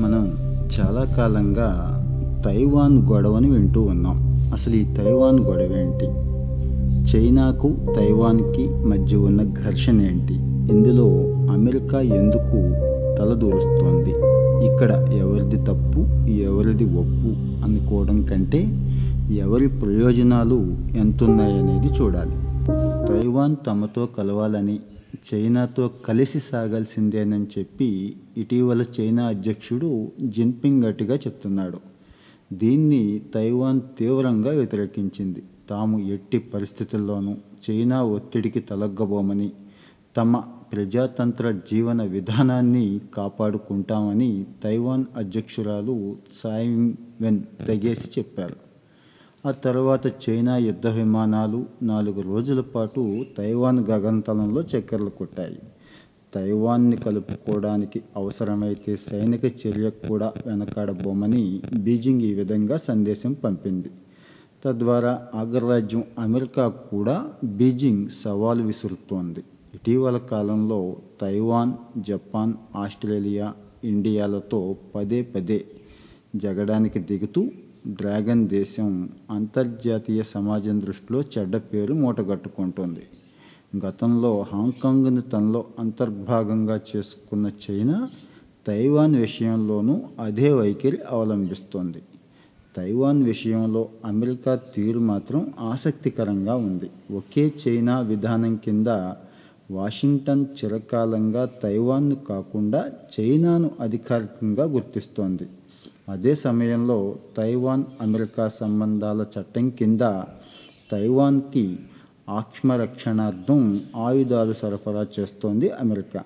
మనం చాలా కాలంగా తైవాన్ గొడవని వింటూ ఉన్నాం. అసలు ఈ తైవాన్ గొడవ ఏంటి చైనాకు తైవాన్కి మధ్య ఉన్న ఘర్షణ ఏంటి? ఇందులో అమెరికా ఎందుకు తలదూరుస్తోంది? ఇక్కడ ఎవరిది తప్పు ఎవరిది ఒప్పు అనుకోవడం కంటే ఎవరి ప్రయోజనాలు ఎంతున్నాయనేది చూడాలి. తైవాన్ తమతో కలవాలని చైనాతో కలిసి సాగాల్సిందేనని చెప్పి ఇటీవల చైనా అధ్యక్షుడు జిన్పింగ్ గట్టిగా చెప్తున్నాడు. దీన్ని తైవాన్ తీవ్రంగా వ్యతిరేకించింది. తాము ఎట్టి పరిస్థితుల్లోనూ చైనా ఒత్తిడికి తలగ్గబోమని తమ ప్రజాతంత్ర జీవన విధానాన్ని కాపాడుకుంటామని తైవాన్ అధ్యక్షురాలు సాయిన్ వెన్ తెగేసి చెప్పారు. ఆ తర్వాత చైనా యుద్ధ విమానాలు నాలుగు రోజుల పాటు తైవాన్ గగనతలంలో చక్కర్లు కొట్టాయి. తైవాన్ని కలుపుకోవడానికి అవసరమైతే సైనిక చర్యకు కూడా వెనకాడబోమని బీజింగ్ ఈ విధంగా సందేశం పంపింది. తద్వారా అగ్రరాజ్యం అమెరికా కూడా బీజింగ్ సవాలు విసురుతోంది. ఇటీవల కాలంలో తైవాన్ జపాన్ ఆస్ట్రేలియా ఇండియాలతో పదే పదే జగడానికి దిగుతూ డ్రాగన్ దేశం అంతర్జాతీయ సమాజం దృష్టిలో చెడ్డ పేరు మూటగట్టుకుంటోంది. గతంలో హాంకాంగ్ను తనలో అంతర్భాగంగా చేసుకున్న చైనా తైవాన్ విషయంలోనూ అదే వైఖరి అవలంబిస్తోంది. తైవాన్ విషయంలో అమెరికా తీరు మాత్రం ఆసక్తికరంగా ఉంది. ఒకే చైనా విధానం కింద వాషింగ్టన్ చిరకాలంగా తైవాన్ను కాకుండా చైనాను అధికారికంగా గుర్తిస్తోంది. అదే సమయంలో తైవాన్ అమెరికా సంబంధాల చట్టం కింద తైవాన్కి ఆక్ష్మరక్షణార్థం ఆయుధాలు సరఫరా చేస్తోంది అమెరికా.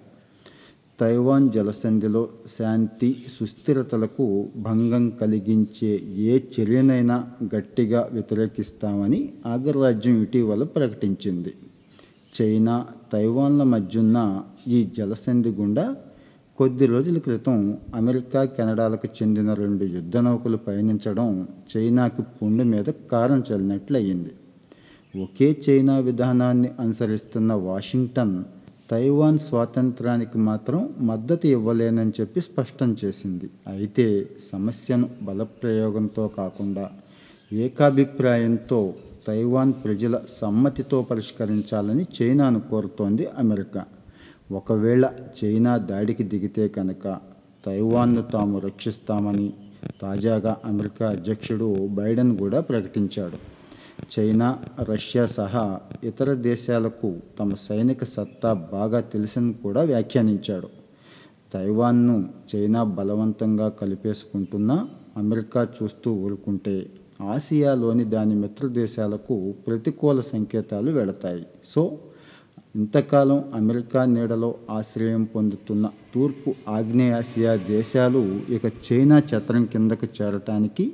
తైవాన్ జలసంధిలో శాంతి సుస్థిరతలకు భంగం కలిగించే ఏ చర్యనైనా గట్టిగా వ్యతిరేకిస్తామని అగ్రరాజ్యం ఇటీవల ప్రకటించింది. చైనా తైవాన్ల మధ్యున్న ఈ జలసంధి గుండా కొద్ది రోజుల క్రితం అమెరికా కెనడాలకు చెందిన రెండు యుద్ధ నౌకలు పయనించడం చైనాకి పుండు మీద కారం చల్లినట్లయింది. ఒకే చైనా విధానాన్ని అనుసరిస్తున్న వాషింగ్టన్ తైవాన్ స్వాతంత్రానికి మాత్రం మద్దతు ఇవ్వలేనని చెప్పి స్పష్టం చేసింది. అయితే సమస్యను బలప్రయోగంతో కాకుండా ఏకాభిప్రాయంతో తైవాన్ ప్రజల సమ్మతితో పరిష్కరించాలని చైనాను కోరుతోంది అమెరికా. ఒకవేళ చైనా దాడికి దిగితే కనుక తైవాన్ను తాము రక్షిస్తామని తాజాగా అమెరికా అధ్యక్షుడు బైడెన్ కూడా ప్రకటించాడు. చైనా రష్యా సహా ఇతర దేశాలకు తమ సైనిక సత్తా బాగా తెలుసని కూడా వ్యాఖ్యానించాడు. తైవాన్ను చైనా బలవంతంగా కలిపేసుకుంటున్నా అమెరికా చూస్తూ ఊరుకుంటే ఆసియాలోని దాని మిత్ర దేశాలకు ప్రతికూల సంకేతాలు వెళతాయి. సో ఇంతకాలం అమెరికా నీడలో ఆశ్రయం పొందుతున్న తూర్పు ఆగ్నేయాసియా దేశాలు ఇక చైనా చత్రం కిందకు చేరటానికి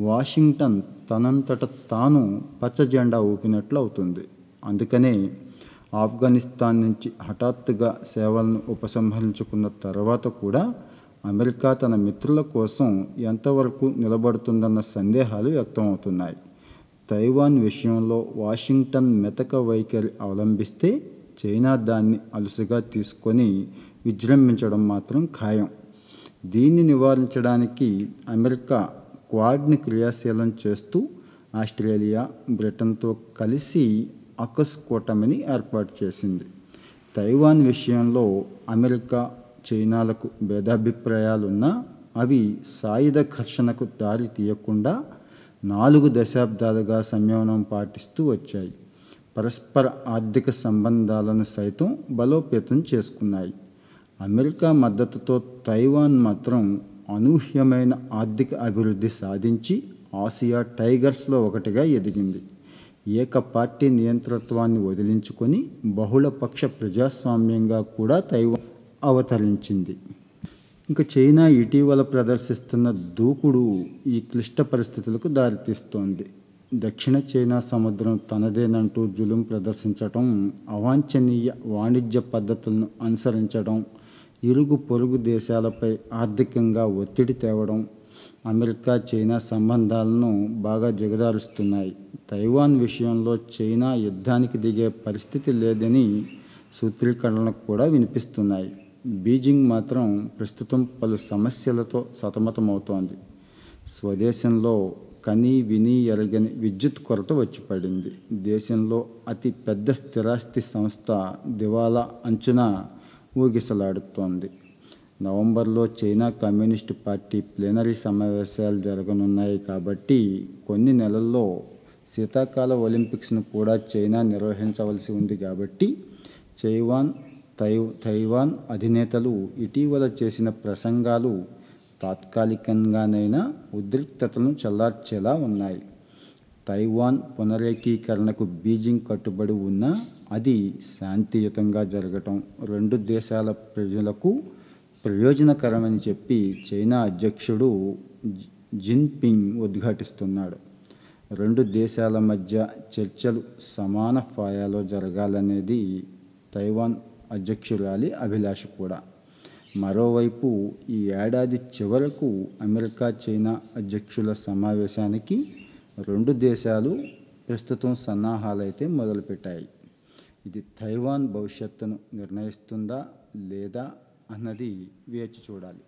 వాషింగ్టన్ తనంతట తాను పచ్చ జెండా ఊపినట్లు అవుతుంది. అందుకనే ఆఫ్ఘనిస్తాన్ నుంచి హఠాత్తుగా సేవలను ఉపసంహరించుకున్న తర్వాత కూడా అమెరికా తన మిత్రుల కోసం ఎంతవరకు నిలబడుతుందన్న సందేహాలు వ్యక్తమవుతున్నాయి. తైవాన్ విషయంలో వాషింగ్టన్ మెతక వైఖరి అవలంబిస్తే చైనా దాన్ని అలుసుగా తీసుకొని విజృంభించడం మాత్రం ఖాయం. దీన్ని నివారించడానికి అమెరికా క్వాడ్ని క్రియాశీలం చేస్తూ ఆస్ట్రేలియా బ్రిటన్తో కలిసి అకస్ కూటమిని ఏర్పాటు చేసింది. తైవాన్ విషయంలో అమెరికా చైనాలకు భేదాభిప్రాయాలున్నా అవి సాయుధ ఘర్షణకు దారి తీయకుండా నాలుగు దశాబ్దాలుగా సంయమనం పాటిస్తూ వచ్చాయి. పరస్పర ఆర్థిక సంబంధాలను సైతం బలోపేతం చేసుకున్నాయి. అమెరికా మద్దతుతో తైవాన్ మాత్రం అనూహ్యమైన ఆర్థిక అభివృద్ధి సాధించి ఆసియా టైగర్స్లో ఒకటిగా ఎదిగింది. ఏక పార్టీ నియంతృత్వాన్ని వదిలించుకొని బహుళపక్ష ప్రజాస్వామ్యంగా కూడా తైవాన్ అవతరించింది. ఇంకా చైనా ఇటీవల ప్రదర్శిస్తున్న దూకుడు ఈ క్లిష్ట పరిస్థితులకు దారితీస్తోంది. దక్షిణ చైనా సముద్రం తనదేనంటూ జులుం ప్రదర్శించడం అవాంఛనీయ వాణిజ్య పద్ధతులను అనుసరించడం ఇరుగు పొరుగు దేశాలపై ఆర్థికంగా ఒత్తిడి తేవడం అమెరికా చైనా సంబంధాలను బాగా దిగదారుస్తున్నాయి తైవాన్ విషయంలో చైనా యుద్ధానికి దిగే పరిస్థితి లేదని సూత్రీకరణలు కూడా వినిపిస్తున్నాయి. బీజింగ్ మాత్రం ప్రస్తుతం పలు సమస్యలతో సతమతమవుతోంది. స్వదేశంలో కని విని ఎరగని విద్యుత్ కొరత వచ్చి పడింది దేశంలో అతి పెద్ద స్థిరాస్తి సంస్థ దివాలా అంచున ఊగిసలాడుతోంది. నవంబర్లో చైనా కమ్యూనిస్టు పార్టీ ప్లీనరీ సమావేశాలు జరగనున్నాయి కాబట్టి కొన్ని నెలల్లో శీతాకాల ఒలింపిక్స్ను కూడా చైనా నిర్వహించవలసి ఉంది కాబట్టి చైవాన్ తై తైవాన్ అధినేతలు ఇటీవల చేసిన ప్రసంగాలు తాత్కాలికంగానైనా ఉద్రిక్తతలను చల్లార్చేలా ఉన్నాయి. తైవాన్ పునరేకీకరణకు బీజింగ్ కట్టుబడి ఉన్నా అది శాంతియుతంగా జరగటం రెండు దేశాల ప్రజలకు ప్రయోజనకరమని చెప్పి చైనా అధ్యక్షుడు జిన్పింగ్ ఉద్ఘాటిస్తున్నాడు. రెండు దేశాల మధ్య చర్చలు సమాన ఫాయాలో జరగాలనేది తైవాన్ అధ్యక్షురాలి అభిలాష కూడా. మరోవైపు ఈ ఏడాది చివరకు అమెరికా చైనా అధ్యక్షుల సమావేశానికి రెండు దేశాలు ప్రస్తుతం సన్నాహాలైతే మొదలుపెట్టాయి. ఇది తైవాన్ భవిష్యత్తును నిర్ణయిస్తుందా లేదా అన్నది వేచి చూడాలి.